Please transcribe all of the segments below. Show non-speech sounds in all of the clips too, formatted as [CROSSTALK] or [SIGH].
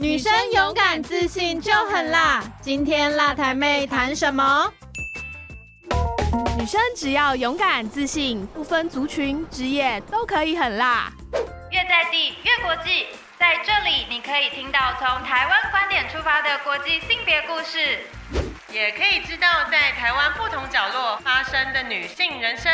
女生勇敢自信就很辣。今天辣台妹谈什么？女生只要勇敢自信，不分族群、职业都可以很辣。越在地越国际，在这里你可以听到从台湾观点出发的国际性别故事，也可以知道在台湾不同角落发生的女性人生。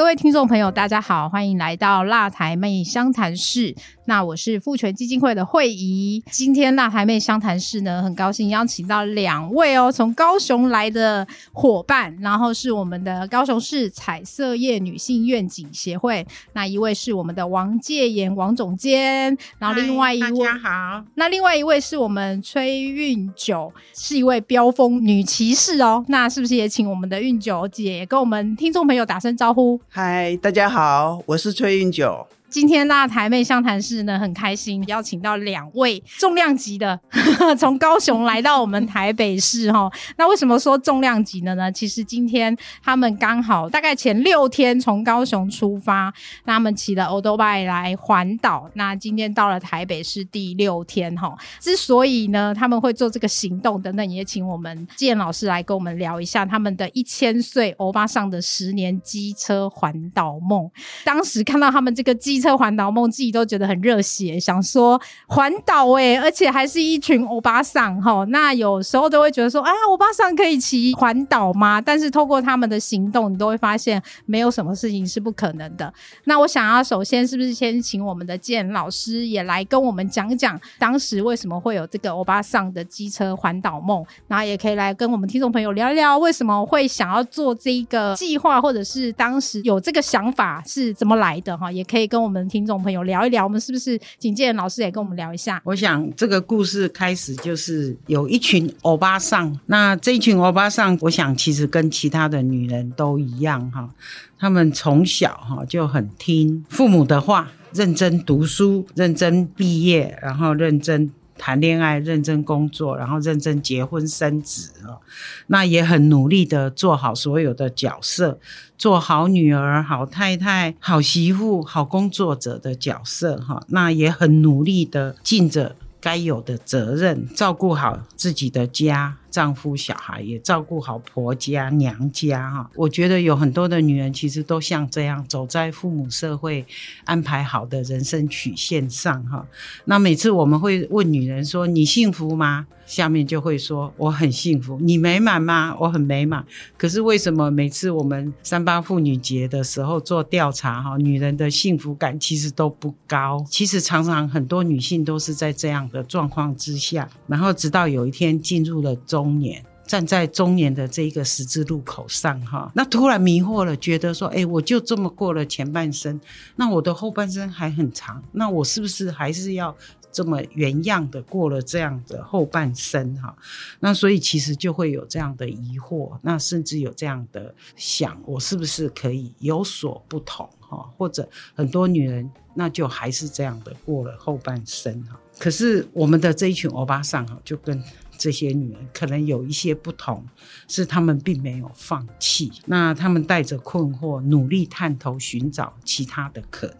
各位听众朋友，大家好，欢迎来到辣台妹湘潭市。那我是父权基金会的会仪。今天辣台妹相谈室呢，很高兴邀请到两位哦，从高雄来的伙伴，然后是我们的高雄市彩色业女性愿景协会。那一位是我们的王介妍王总监，然后另外一位大家好，那另外一位是我们崔运九，是一位飙风女骑士哦。那是不是也请我们的运九姐也跟我们听众朋友打声招呼？嗨，大家好，我是崔运九。今天辣台妹相谈室呢，很开心邀请到两位重量级的，[LAUGHS] 从高雄来到我们台北市哈。那为什么说重量级的呢？其实今天他们刚好大概前六天从高雄出发，那他们骑了欧多拜来环岛。那今天到了台北市第六天哈。之所以呢他们会做这个行动等等，也请我们建老师来跟我们聊一下他们的一千岁欧巴上的十年机车环岛梦。当时看到他们这个机车环岛梦，自己都觉得很热血，想说环岛哎，而且还是一群欧巴桑哈。那有时候都会觉得说啊，欧巴桑可以骑环岛吗？但是透过他们的行动，你都会发现没有什么事情是不可能的。那我想要首先是不是先请我们的建老师也来跟我们讲讲，当时为什么会有这个欧巴桑的机车环岛梦？然后也可以来跟我们听众朋友聊聊，为什么会想要做这一个计划，或者是当时有这个想法是怎么来的哈？也可以跟我我们听众朋友聊一聊。我们是不是请建老师也跟我们聊一下？我想这个故事开始就是有一群欧巴桑，那这一群欧巴桑，我想其实跟其他的女人都一样哈，她们从小哈就很听父母的话，认真读书，认真毕业，然后认真。谈恋爱，认真工作，然后认真结婚生子啊，那也很努力的做好所有的角色，做好女儿、好太太、好媳妇、好工作者的角色哈，那也很努力的尽着该有的责任，照顾好自己的家。丈夫、小孩也照顾好婆家、娘家哈。我觉得有很多的女人其实都像这样走在父母社会安排好的人生曲线上哈。那每次我们会问女人说：“你幸福吗？”下面就会说：“我很幸福。”你美满吗？我很美满。可是为什么每次我们三八妇女节的时候做调查哈，女人的幸福感其实都不高。其实常常很多女性都是在这样的状况之下，然后直到有一天进入了中。中年站在中年的这一个十字路口上，哈，那突然迷惑了，觉得说，哎，我就这么过了前半生，那我的后半生还很长，那我是不是还是要这么原样的过了这样的后半生，哈？那所以其实就会有这样的疑惑，那甚至有这样的想，我是不是可以有所不同，哈？或者很多女人那就还是这样的过了后半生，哈？可是我们的这一群欧巴桑，哈，就跟这些女人可能有一些不同，是她们并没有放弃，那她们带着困惑，努力探头寻找其他的可能。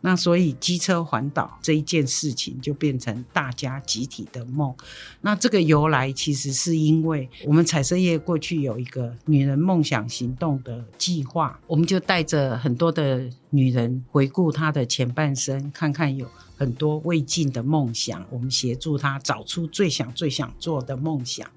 那所以机车环岛这一件事情就变成大家集体的梦。那这个由来其实是因为我们彩色业过去有一个女人梦想行动的计划，我们就带着很多的女人回顾她的前半生，看看有。很多未尽的梦想，我们协助她找出最想、最想做的梦想，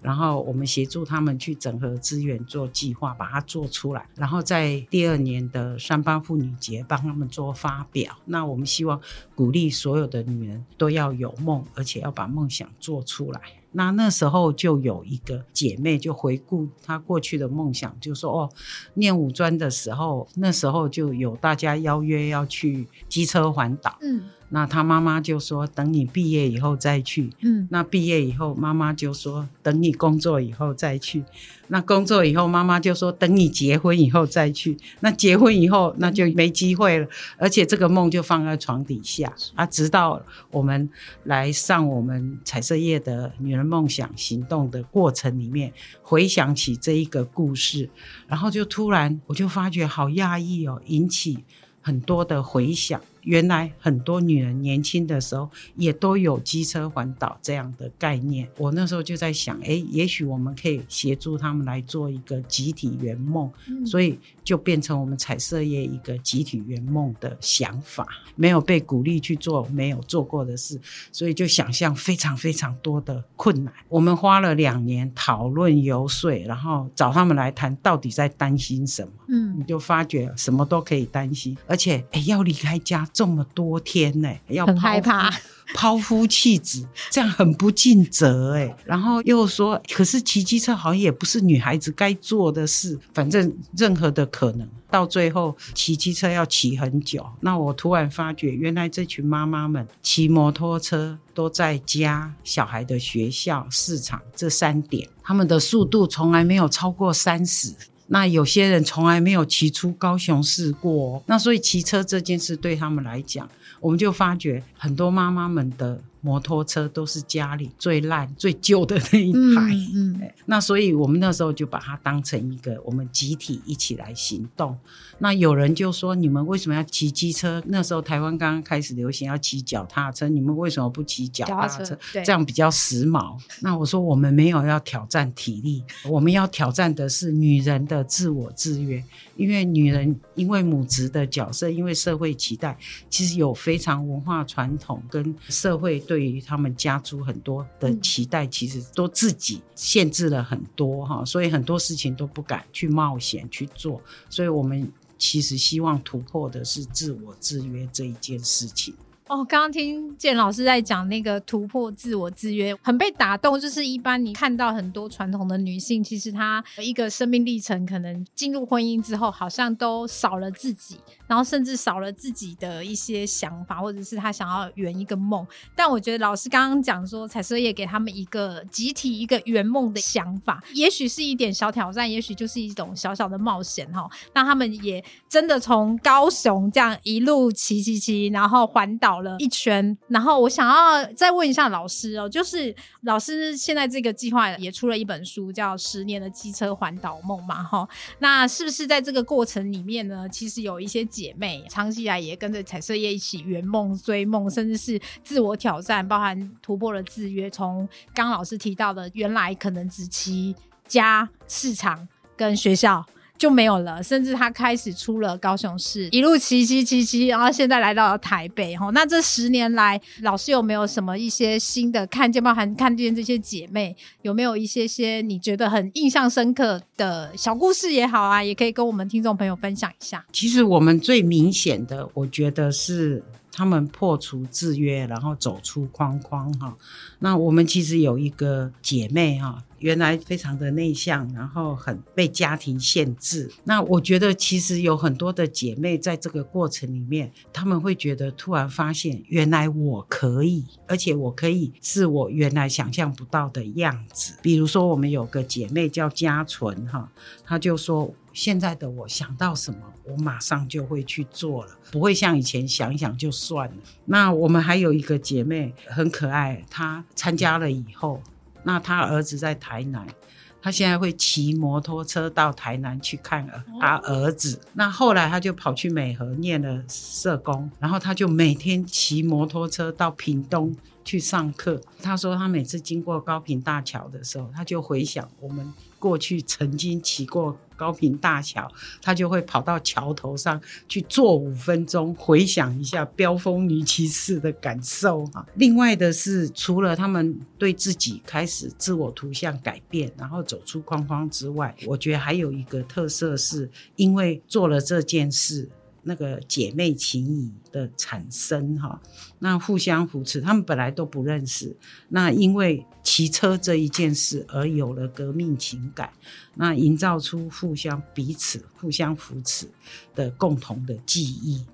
然后我们协助他们去整合资源做计划，把它做出来，然后在第二年的三八妇女节帮他们做发表。那我们希望鼓励所有的女人都要有梦，而且要把梦想做出来。那那时候就有一个姐妹就回顾她过去的梦想，就说：“哦，念五专的时候，那时候就有大家邀约要去机车环岛。”嗯。那他妈妈就说：“等你毕业以后再去。”嗯，那毕业以后，妈妈就说：“等你工作以后再去。”那工作以后，妈妈就说：“等你结婚以后再去。”那结婚以后，那就没机会了，而且这个梦就放在床底下啊。直到我们来上我们彩色业的女人梦想行动的过程里面，回想起这一个故事，然后就突然我就发觉好讶异哦，引起很多的回响。原来很多女人年轻的时候也都有机车环岛这样的概念。我那时候就在想，哎，也许我们可以协助他们来做一个集体圆梦，所以就变成我们彩色业一个集体圆梦的想法。没有被鼓励去做没有做过的事，所以就想象非常非常多的困难。我们花了两年讨论游说，然后找他们来谈到底在担心什么。嗯，你就发觉什么都可以担心，而且哎，要离开家这么多天呢，要很害怕。[LAUGHS] 抛夫弃子，这样很不尽责哎。然后又说，可是骑机车好像也不是女孩子该做的事。反正任何的可能，到最后骑机车要骑很久。那我突然发觉，原来这群妈妈们骑摩托车都在家、小孩的学校、市场这三点，他们的速度从来没有超过三十。那有些人从来没有骑出高雄市过，那所以骑车这件事对他们来讲，我们就发觉很多妈妈们的。摩托车都是家里最烂、最旧的那一台，嗯，那所以我们那时候就把它当成一个我们集体一起来行动。那有人就说：“你们为什么要骑机车？那时候台湾刚刚开始流行要骑脚踏车，你们为什么不骑脚踏车？这样比较时髦。”那我说：“我们没有要挑战体力，我们要挑战的是女人的自我制约。因为女人因为母职的角色，因为社会期待，其实有非常文化传统跟社会对。”对于他们家族很多的期待，其实都自己限制了很多哈，所以很多事情都不敢去冒险去做。所以我们其实希望突破的是自我制约这一件事情。哦，刚刚听建老师在讲那个突破自我制约，很被打动。就是一般你看到很多传统的女性，其实她一个生命历程，可能进入婚姻之后，好像都少了自己，然后甚至少了自己的一些想法，或者是她想要圆一个梦。但我觉得老师刚刚讲说，彩色业给他们一个集体一个圆梦的想法，也许是一点小挑战，也许就是一种小小的冒险哈。那他们也真的从高雄这样一路骑骑骑，然后环岛。跑了一圈，然后我想要再问一下老师哦，就是老师现在这个计划也出了一本书，叫《十年的机车环岛梦》嘛，哈，那是不是在这个过程里面呢？其实有一些姐妹长期以来也跟着彩色业一起圆梦、追梦，甚至是自我挑战，包含突破了制约。从刚老师提到的，原来可能只骑家、市场跟学校。就没有了，甚至他开始出了高雄市，一路骑骑骑骑，然后现在来到了台北。哈，那这十年来，老师有没有什么一些新的看见？包含看见这些姐妹，有没有一些些你觉得很印象深刻的小故事也好啊，也可以跟我们听众朋友分享一下。其实我们最明显的，我觉得是。他们破除制约，然后走出框框哈。那我们其实有一个姐妹哈，原来非常的内向，然后很被家庭限制。那我觉得其实有很多的姐妹在这个过程里面，他们会觉得突然发现，原来我可以，而且我可以是我原来想象不到的样子。比如说，我们有个姐妹叫嘉纯哈，她就说。现在的我想到什么，我马上就会去做了，不会像以前想一想就算了。那我们还有一个姐妹很可爱，她参加了以后，那他儿子在台南，他现在会骑摩托车到台南去看他儿子。那后来他就跑去美和念了社工，然后他就每天骑摩托车到屏东去上课。他说他每次经过高平大桥的时候，他就回想我们。过去曾经骑过高平大桥，他就会跑到桥头上去坐五分钟，回想一下飙风女骑士的感受哈。另外的是，除了他们对自己开始自我图像改变，然后走出框框之外，我觉得还有一个特色是，因为做了这件事。那个姐妹情谊的产生，哈，那互相扶持，他们本来都不认识，那因为骑车这一件事而有了革命情感，那营造出互相彼此互相扶持的共同的记忆，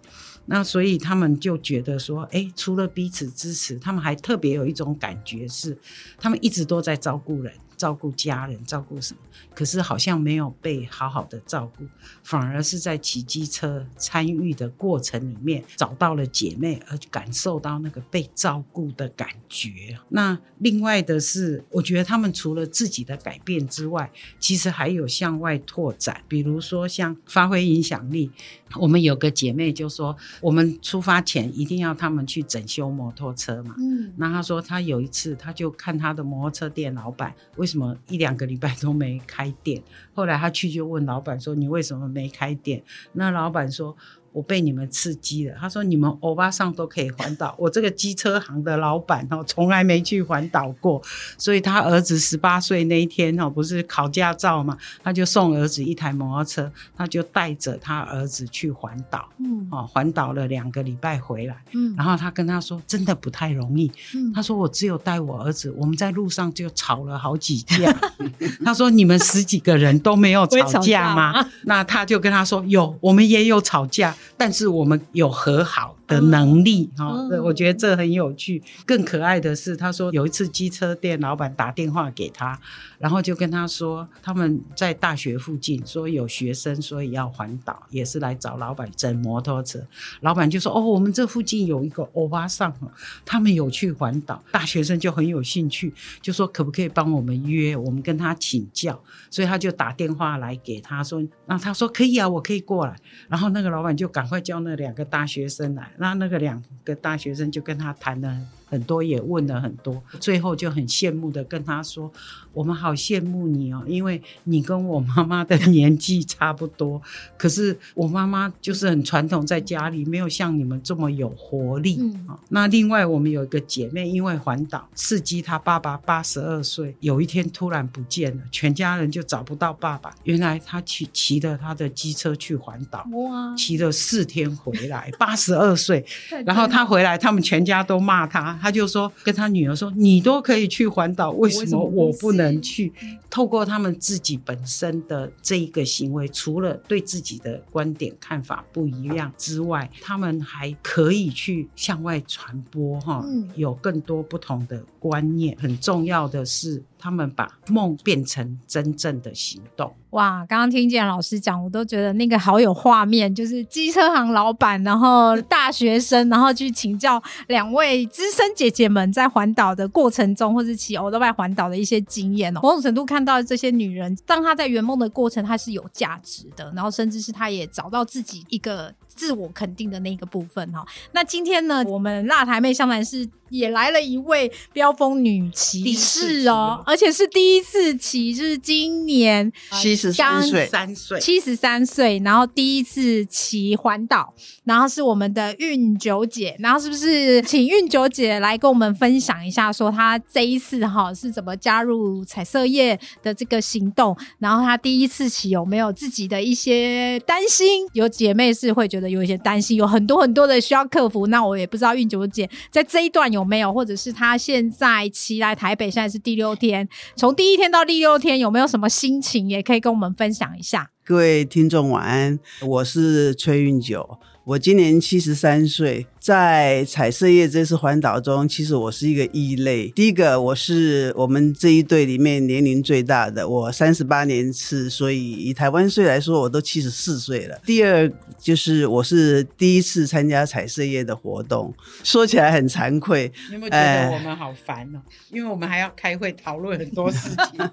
那所以他们就觉得说，哎，除了彼此支持，他们还特别有一种感觉是，他们一直都在照顾人。照顾家人，照顾什么，可是好像没有被好好的照顾，反而是在骑机车参与的过程里面找到了姐妹，而感受到那个被照顾的感觉。那另外的是，我觉得他们除了自己的改变之外，其实还有向外拓展，比如说像发挥影响力。我们有个姐妹就说，我们出发前一定要他们去整修摩托车嘛。嗯，那她说，她有一次，她就看她的摩托车店老板为什么一两个礼拜都没开店。后来他去就问老板说：“你为什么没开店？”那老板说：“我被你们刺激了。”他说：“你们欧巴上都可以环岛，[LAUGHS] 我这个机车行的老板哦，从来没去环岛过。所以他儿子十八岁那一天哦，不是考驾照嘛，他就送儿子一台摩托车，他就带着他儿子去环岛。嗯哦，环岛了两个礼拜回来，嗯然后他跟他说，真的不太容易。嗯他说我只有带我儿子，我们在路上就吵了好几架。[LAUGHS] [LAUGHS] 他说你们十几个人都没有吵架吗？那他就跟他说有，我们也有吵架，但是我们有和好的能力哈、嗯哦。我觉得这很有趣。更可爱的是，他说有一次机车店老板打电话给他，然后就跟他说他们在大学附近，说有学生所以要环岛，也是来找老板整摩托车。老板就说：“哦，我们这附近有一个欧巴桑哦，他们有去环岛。”大学生就很有兴趣，就说可不可以帮我们约，我们跟他请教。所以他就打电话来给他说，那他说可以啊，我可以过来。然后那个老板就赶快叫那两个大学生来，那那个两个大学生就跟他谈了很多，也问了很多，最后就很羡慕的跟他说：“我们好羡慕你哦，因为你跟我妈妈的年纪差不多，[LAUGHS] 可是我妈妈就是很传统，在家里没有像你们这么有活力。嗯啊那另外我们有一个姐妹，因为环岛刺激她爸爸八十二岁，有一天突然不见了，全家人就找不到爸爸。原来他去骑着他的机车去环岛，哇，骑了四天回来，八十二岁。然后他回来，他们全家都骂他，他就说跟他女儿说：“你都可以去环岛，为什么我不能去？”透过他们自己本身的这一个行为，除了对自己的观点看法不一样之外，他们还可以去向外传播哈，嗯有更多不同的观念。很重要的是，他们把梦变成真正的行动。哇，刚刚听见老师讲，我都觉得那个好有画面，就是机车行老板，然后 [LAUGHS] 大学生，然后去请教两位资深姐姐们在环岛的过程中，或是骑欧都拜环岛的一些经验哦。某种程度看到这些女人，当她在圆梦的过程，她是有价值的，然后甚至是她也找到自己一个自我肯定的那个部分哈、那今天呢，我们辣台妹湘南是也来了一位飙风女骑士哦，哦而且是第一次骑，就是今年七十三岁，三岁，七十三岁，然后第一次骑环岛，然后是我们的韵九姐，然后是不是请韵九姐来跟我们分享一下，说她这一次哈是怎么加入彩色业的这个行动，然后她第一次骑有没有自己的一些担心？有姐妹是会觉得有一些担心，有很多很多的需要克服。那我也不知道运九姐在这一段有没有，或者是她现在骑来台北，现在是第六天，从第一天到第六天有没有什么心情，也可以跟我们分享一下。各位听众晚安，我是崔运九，我今年七十三岁，在彩色业这次环岛中，其实我是一个异类。第一个，我是我们这一队里面年龄最大的，我三十八年次，所以以台湾岁来说，我都七十四岁了。第二，就是我是第一次参加彩色业的活动，说起来很惭愧，你有没有觉得我们好烦哦？因为我们还要开会讨论很多事情。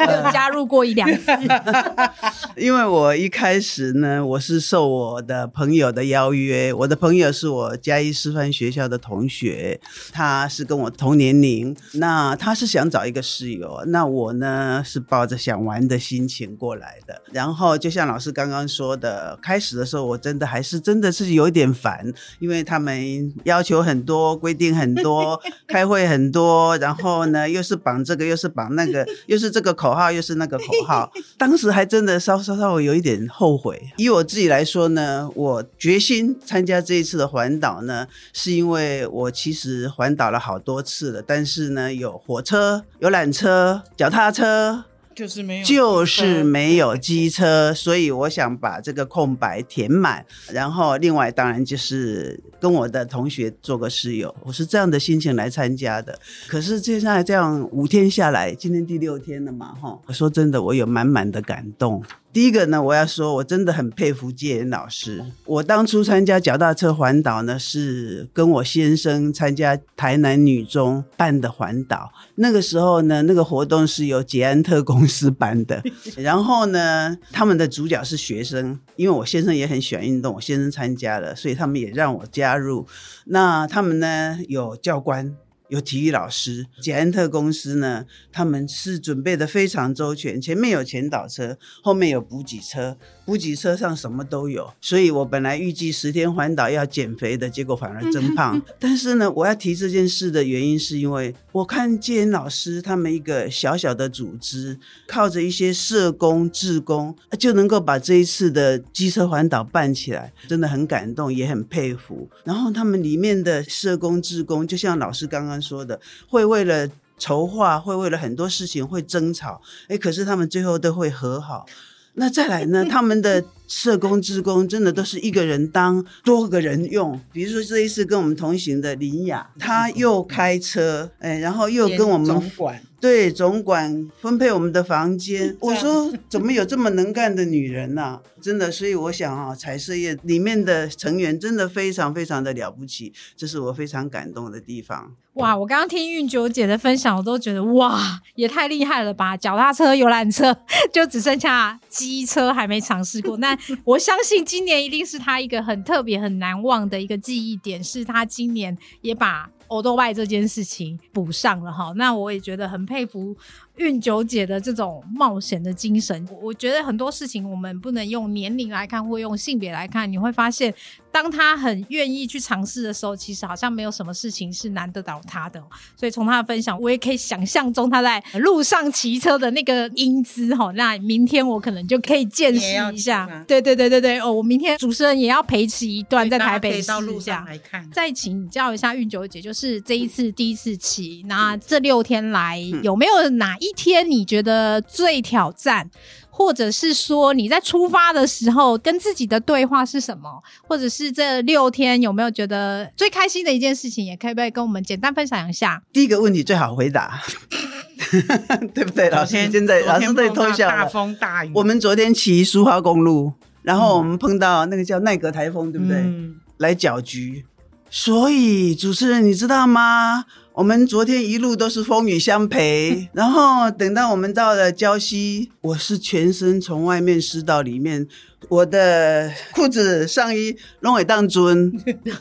有 [LAUGHS] 加入过一两次，[LAUGHS] 因为我一开始呢，我是受我的朋友的邀约，我的朋友是我嘉义师范学校的同学，他是跟我同年龄，那他是想找一个室友，那我呢是抱着想玩的心情过来的。然后就像老师刚刚说的，开始的时候我真的还是真的是有一点烦，因为他们要求很多，规定很多，[LAUGHS] 开会很多，然后呢又是绑这个，又是绑那个，[LAUGHS] 又是这个口号，又是那个口号。当时还真的稍稍稍微有一点后悔。以我自己来说呢，我决心参加这一次的环岛呢，是因为我其实环岛了好多次了，但是呢，有火车、有缆车、脚踏车。就是没有，就是没有机车，所以我想把这个空白填满。然后另外当然就是跟我的同学做个室友，我是这样的心情来参加的。可是接下来这样五天下来，今天第六天了嘛，哈，说真的，我有满满的感动。第一个呢，我要说，我真的很佩服戒严老师。我当初参加脚踏车环岛呢，是跟我先生参加台南女中办的环岛。那个时候呢，那个活动是由捷安特公司办的。[LAUGHS] 然后呢，他们的主角是学生，因为我先生也很喜欢运动，我先生参加了，所以他们也让我加入。那他们呢，有教官。有体育老师，捷安特公司呢，他们是准备的非常周全，前面有前导车，后面有补给车，补给车上什么都有。所以我本来预计十天环岛要减肥的，结果反而增胖。但是呢，我要提这件事的原因，是因为我看建老师他们一个小小的组织，靠着一些社工、志工，就能够把这一次的机车环岛办起来，真的很感动，也很佩服。然后他们里面的社工、志工，就像老师刚刚。说的会为了筹划，会为了很多事情会争吵，哎，可是他们最后都会和好。那再来呢？[LAUGHS] 他们的社工、职工真的都是一个人当多个人用。比如说这一次跟我们同行的林雅，她又开车，哎，然后又跟我们总管对总管分配我们的房间。我说 [LAUGHS] 怎么有这么能干的女人呢？真的，所以我想啊，彩色业里面的成员真的非常非常的了不起，这是我非常感动的地方。哇！我刚刚听韵九姐的分享，我都觉得哇，也太厉害了吧！脚踏车、游览车，[LAUGHS] 就只剩下机车还没尝试过。那 [LAUGHS] 我相信今年一定是他一个很特别、很难忘的一个记忆点，是他今年也把欧多拜这件事情补上了哈。那我也觉得很佩服。韵九姐的这种冒险的精神，我觉得很多事情我们不能用年龄来看，或用性别来看。你会发现，当她很愿意去尝试的时候，其实好像没有什么事情是难得倒她的。所以从她的分享，我也可以想象中她在路上骑车的那个英姿哈。那明天我可能就可以见识一下。对对对对对哦，我明天主持人也要陪骑一段，在台北到路上来看。再请教一下运九姐，就是这一次第一次骑，那这六天来有没有哪？一天你觉得最挑战，或者是说你在出发的时候跟自己的对话是什么？或者是这六天有没有觉得最开心的一件事情？也可以不可以跟我们简单分享一下？第一个问题最好回答，[LAUGHS] 对不对？老师现在老师在偷笑大风大雨，我们昨天骑苏花公路，然后我们碰到那个叫奈格台风，对不对？来搅局。所以主持人你知道吗？我们昨天一路都是风雨相陪，[LAUGHS] 然后等到我们到了礁溪，我是全身从外面湿到里面，我的裤子上衣拢会当尊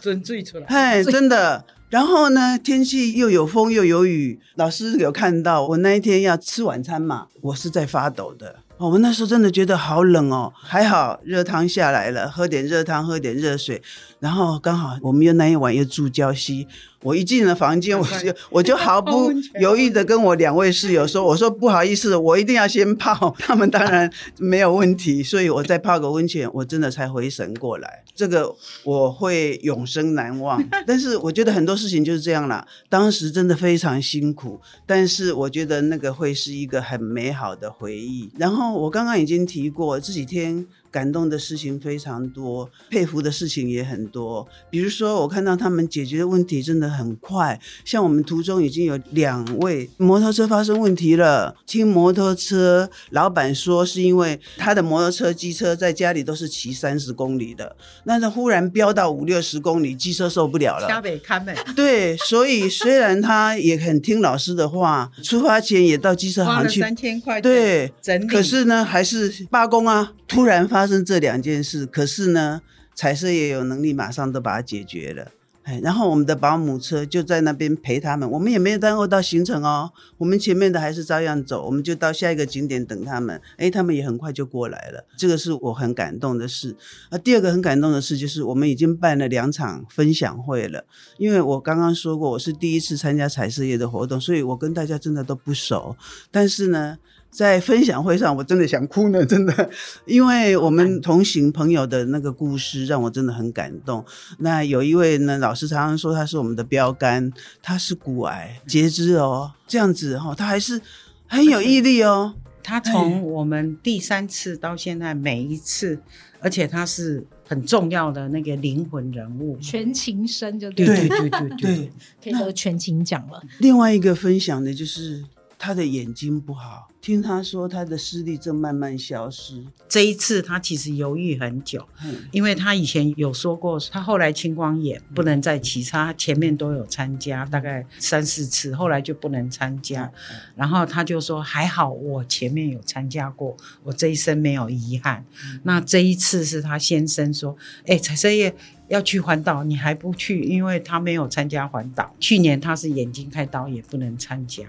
尊坠出来，哎，真的。然后呢，天气又有风又有雨，老师有看到我那一天要吃晚餐嘛，我是在发抖的。我们那时候真的觉得好冷哦，还好热汤下来了，喝点热汤，喝点热水，然后刚好我们又那一晚又住礁溪。我一进了房间，我 [LAUGHS] 就我就毫不 [LAUGHS] 犹豫的跟我两位室友说：“我说不好意思，我一定要先泡。[LAUGHS] ”他们当然没有问题，所以我再泡个温泉，我真的才回神过来。这个我会永生难忘。但是我觉得很多事情就是这样啦，当时真的非常辛苦，但是我觉得那个会是一个很美好的回忆。然后我刚刚已经提过这几天。感动的事情非常多，佩服的事情也很多。比如说，我看到他们解决的问题真的很快。像我们途中已经有两位摩托车发生问题了，听摩托车老板说，是因为他的摩托车、机车在家里都是骑三十公里的，那他忽然飙到五六十公里，机车受不了了。嘉北看美。对，所以虽然他也很听老师的话，出发前也到机车行去三千块，对，整理。可是呢，还是罢工啊，突然发。发生这两件事，可是呢，彩色也有能力马上都把它解决了。哎，然后我们的保姆车就在那边陪他们，我们也没有耽误到行程哦。我们前面的还是照样走，我们就到下一个景点等他们。哎，他们也很快就过来了，这个是我很感动的事。啊，第二个很感动的事就是我们已经办了两场分享会了。因为我刚刚说过，我是第一次参加彩色业的活动，所以我跟大家真的都不熟。但是呢。在分享会上，我真的想哭呢，真的，因为我们同行朋友的那个故事让我真的很感动。那有一位呢，老师常常说他是我们的标杆，他是骨癌截肢哦，这样子哈，他还是很有毅力哦。[LAUGHS] 他从我们第三次到现在每一次，而且他是很重要的那个灵魂人物。全勤生就对对，对对对 [LAUGHS] 对对，可以得全勤奖了。另外一个分享的就是他的眼睛不好，听他说他的视力正慢慢消失。这一次他其实犹豫很久，嗯，因为他以前有说过，他后来青光眼不能再骑车，他前面都有参加，大概三四次，后来就不能参加。然后他就说还好我前面有参加过，我这一生没有遗憾。那这一次是他先生说，哎，彩色叶。要去环岛，你还不去？因为他没有参加环岛。去年他是眼睛开刀，也不能参加。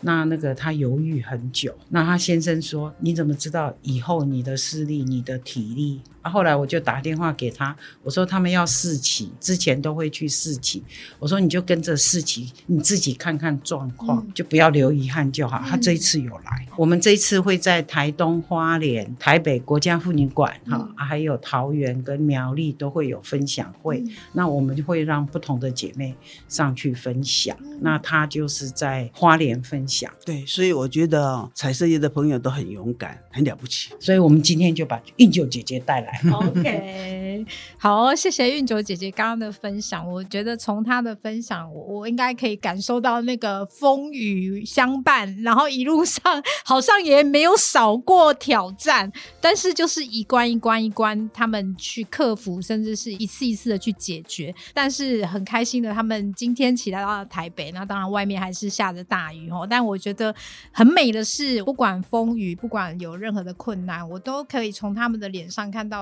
那那个他犹豫很久。那他先生说：“你怎么知道以后你的视力、你的体力？”啊，后来我就打电话给他，我说他们要试骑，之前都会去试骑。我说你就跟着试骑，你自己看看状况，就不要留遗憾就好。他这一次有来，我们这一次会在台东、花莲、台北国家妇女馆，哈、啊还有桃园跟苗栗都会有分享会。那我们就会让不同的姐妹上去分享。那他就是在花莲分享，对，所以我觉得哦彩色业的朋友都很勇敢，很了不起。所以我们今天就把应九姐姐带来。[LAUGHS] OK，好，谢谢运九姐姐刚刚的分享。我觉得从她的分享，我我应该可以感受到那个风雨相伴，然后一路上好像也没有少过挑战，但是就是一关一关一关，他们去克服，甚至是一次一次的去解决。但是很开心的，他们今天起来到了台北，那当然外面还是下着大雨哦。但我觉得很美的是，不管风雨，不管有任何的困难，我都可以从他们的脸上看到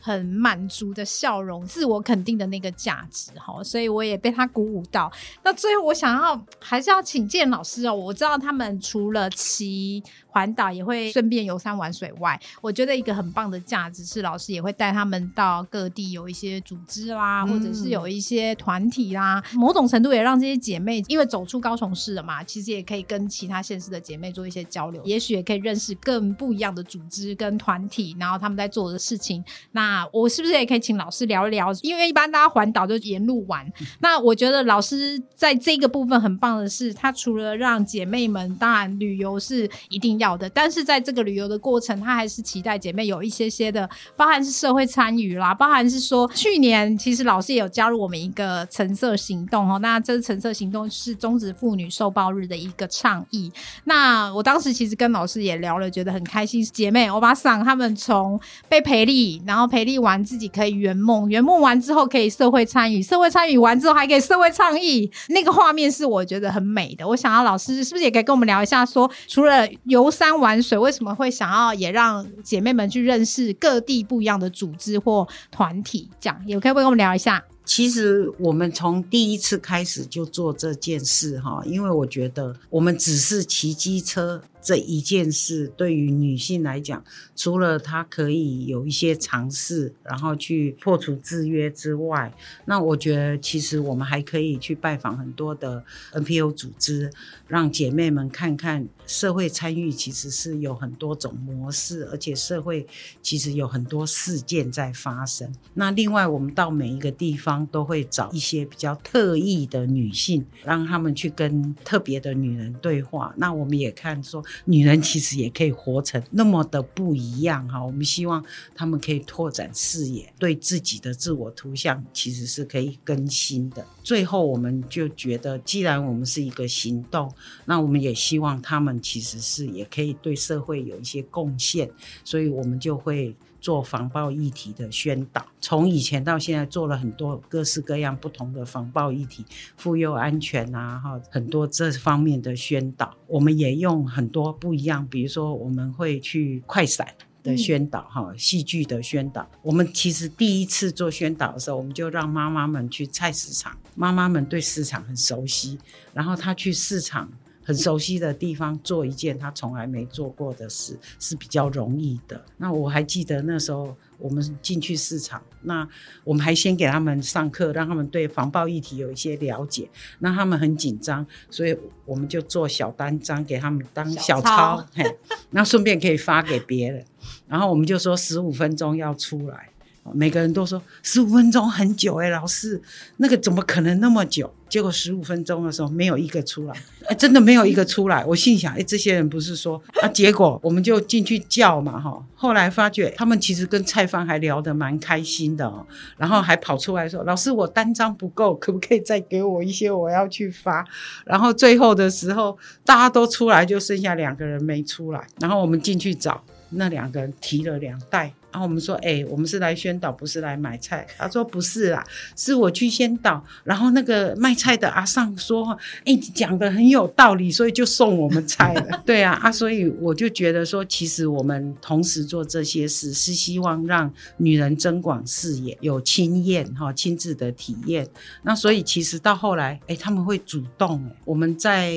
很满足的笑容，自我肯定的那个价值哈。所以我也被他鼓舞到。那最后我想要还是要请建老师哦，我知道他们除了骑环岛，也会顺便游山玩水外，我觉得一个很棒的价值是老师也会带他们到各地有一些组织啦，或者是有一些团体啦，某种程度也让这些姐妹因为走出高雄市了嘛，其实也可以跟其他县市的姐妹做一些交流，也许也可以认识更不一样的组织跟团体，然后他们在做的事情。那我是不是也可以请老师聊一聊？因为一般大家环岛就沿路玩，那我觉得老师在这个部分很棒的是，他除了让姐妹们，当然旅游是一定要好的，但是在这个旅游的过程，他还是期待姐妹有一些些的，包含是社会参与啦，包含是说去年其实老师也有加入我们一个橙色行动哦，那这橙色行动是中职妇女受暴日的一个倡议。那我当时其实跟老师也聊了，觉得很开心，姐妹欧巴桑他们从被培力，然后培力完自己可以圆梦，圆梦完之后可以社会参与，社会参与完之后还可以社会倡议，那个画面是我觉得很美的。我想要老师是不是也可以跟我们聊一下说除了游山玩水，为什么会想要也让姐妹们去认识各地不一样的组织或团体？这样也可以跟我们聊一下？其实我们从第一次开始就做这件事哈，因为我觉得我们只是骑机车这一件事，对于女性来讲，除了她可以有一些尝试，然后去破除制约之外，那我觉得其实我们还可以去拜访很多的 NPO 组织，让姐妹们看看社会参与其实是有很多种模式，而且社会其实有很多事件在发生。那另外，我们到每一个地方都会找一些比较特异的女性，让她们去跟特别的女人对话。那我们也看说，女人其实也可以活成那么的不一样哈。我们希望她们可以拓展视野，对自己的自我图像其实是可以更新的。最后，我们就觉得，既然我们是一个行动，那我们也希望她们其实是也可以对社会有一些贡献，所以我们就会。做防暴议题的宣导，从以前到现在做了很多各式各样不同的防暴议题，妇幼安全啊，哈，很多这方面的宣导，我们也用很多不一样，比如说我们会去快闪。的宣导哈，戏剧的宣导。我们其实第一次做宣导的时候，我们就让妈妈们去菜市场，妈妈们对市场很熟悉，然后她去市场很熟悉的地方做一件他从来没做过的事，是比较容易的。那我还记得那时候我们进去市场，那我们还先给他们上课，让他们对防暴议题有一些了解。那他们很紧张，所以我们就做小单张给他们当小抄，嘿，那顺便可以发给别人。然后我们就说十五分钟要出来，每个人都说十五分钟很久哎、老师，那个怎么可能那么久？结果十五分钟的时候，没有一个出来，哎，真的没有一个出来。我心想，哎，这些人不是说啊？结果我们就进去叫嘛，哈。后来发觉他们其实跟菜方还聊得蛮开心的哦，然后还跑出来说：“老师，我单张不够，可不可以再给我一些？我要去发。”然后最后的时候，大家都出来，就剩下两个人没出来。然后我们进去找，那两个人提了两袋。然后我们说：“哎、我们是来宣导，不是来买菜。”他说：“不是啦，是我去宣导。”然后那个卖菜的阿尚说：“哎、你讲的很有道理，所以就送我们菜了。[LAUGHS] ”对啊，啊，所以我就觉得说，其实我们同时做这些事，是希望让女人增广视野，有经验哈，亲自的体验。那所以其实到后来，哎、他们会主动。哎我们在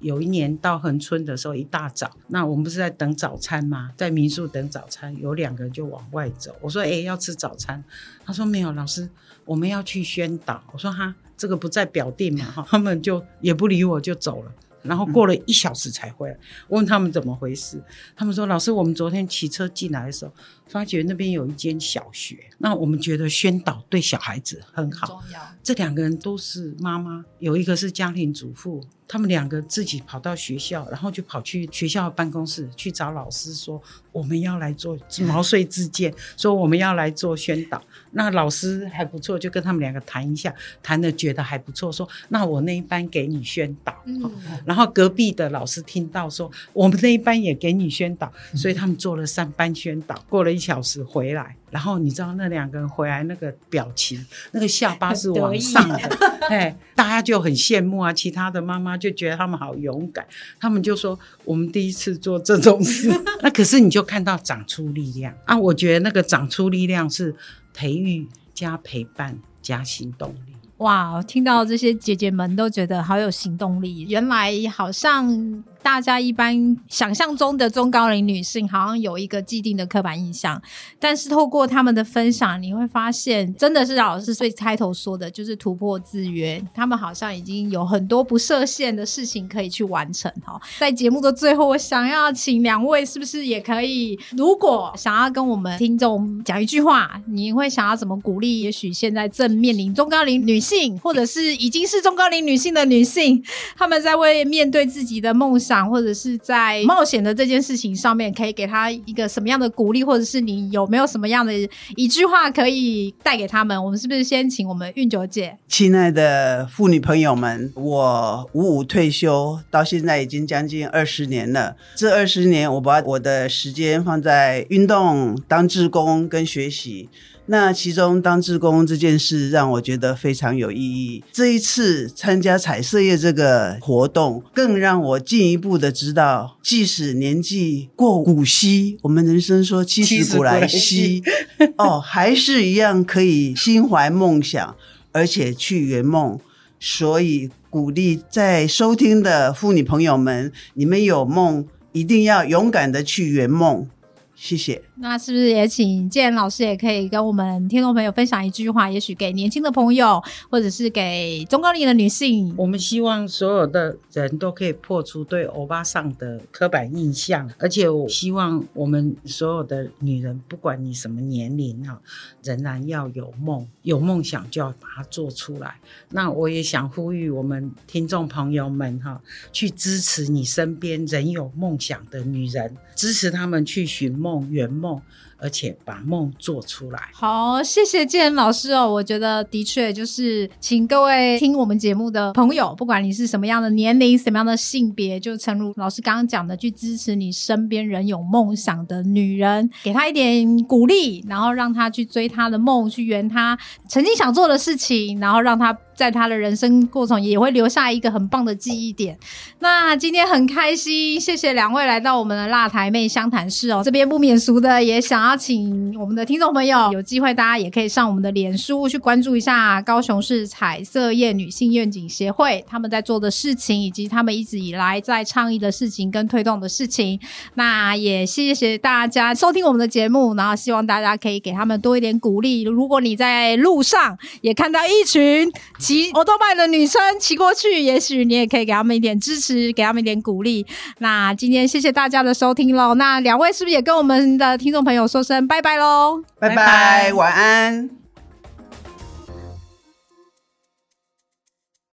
有一年到恒春的时候，一大早，那我们不是在等早餐吗？在民宿等早餐，有两个人就往外走。我说：“哎、要吃早餐。”他说：“没有，老师，我们要去宣导。”我说：“哈，这个不在表定嘛，哈。”他们就也不理我，就走了。然后过了一小时才回来，我问他们怎么回事，他们说：“老师，我们昨天骑车进来的时候，发觉那边有一间小学，那我们觉得宣导对小孩子很好。这两个人都是妈妈，有一个是家庭主妇，他们两个自己跑到学校，然后就跑去学校办公室去找老师说，我们要来做毛遂自荐，说我们要来做宣导。那老师还不错，就跟他们两个谈一下，谈的觉得还不错，说那我那一班给你宣导。嗯，然后隔壁的老师听到说，我们那一班也给你宣导，所以他们做了三班宣导。过了一小时回来，然后你知道那两个人回来那个表情，那个下巴是往上的，[LAUGHS] 哎，大家就很羡慕啊。其他的妈妈就觉得他们好勇敢，他们就说我们第一次做这种事。[LAUGHS] [LAUGHS] 那可是你就看到长出力量啊！我觉得那个长出力量是培育加陪伴加行动力。哇，听到这些姐姐们都觉得好有行动力。原来好像大家一般想象中的中高龄女性，好像有一个既定的刻板印象，但是透过他们的分享，你会发现，真的是老师最开头说的，就是突破制约。他们好像已经有很多不设限的事情可以去完成哈。在节目的最后，我想要请两位，是不是也可以，如果想要跟我们听众讲一句话，你会想要怎么鼓励？也许现在正面临中高龄女性，或者是已经是中高龄女性的女性，她们在为面对自己的梦想，或者是在冒险的这件事情上面，可以给他一个什么样的鼓励，或者是你有没有什么样的一句话可以带给他们？我们是不是先请我们运九姐？亲爱的妇女朋友们，我五五退休到现在已经将近二十年了。这二十年，我把我的时间放在运动、当志工跟学习。那其中当志工这件事让我觉得非常有意义。这一次参加彩色夜这个活动，更让我进一步的知道，即使年纪过古稀，我们人生说七十古来稀，[LAUGHS] 哦，还是一样可以心怀梦想，而且去圆梦。所以鼓励在收听的妇女朋友们，你们有梦，一定要勇敢的去圆梦。谢谢。那是不是也请建老师也可以跟我们听众朋友分享一句话，也许给年轻的朋友，或者是给中高龄的女性？我们希望所有的人都可以破除对欧巴桑的刻板印象，而且我希望我们所有的女人，不管你什么年龄哈，仍然要有梦，有梦想就要把它做出来。那我也想呼吁我们听众朋友们哈，去支持你身边仍有梦想的女人，支持她们去寻梦、圆梦。而且把梦做出来。好，谢谢建老师哦。我觉得的确就是，请各位听我们节目的朋友，不管你是什么样的年龄、什么样的性别，就诚如老师刚刚讲的，去支持你身边人有梦想的女人，给她一点鼓励，然后让她去追她的梦，去圆她曾经想做的事情，然后让她在他的人生过程也会留下一个很棒的记忆点。那今天很开心，谢谢两位来到我们的辣台妹相谈室哦。这边不免俗的，也想要请我们的听众朋友有机会，大家也可以上我们的脸书去关注一下高雄市彩色业女性愿景协会他们在做的事情，以及他们一直以来在倡议的事情跟推动的事情。那也谢谢大家收听我们的节目，然后希望大家可以给他们多一点鼓励。如果你在路上也看到一群骑欧多拜的女生骑过去，也许你也可以给他们一点支持，给他们一点鼓励。那今天谢谢大家的收听喽。那两位是不是也跟我们的听众朋友说声拜拜喽。拜拜，晚安。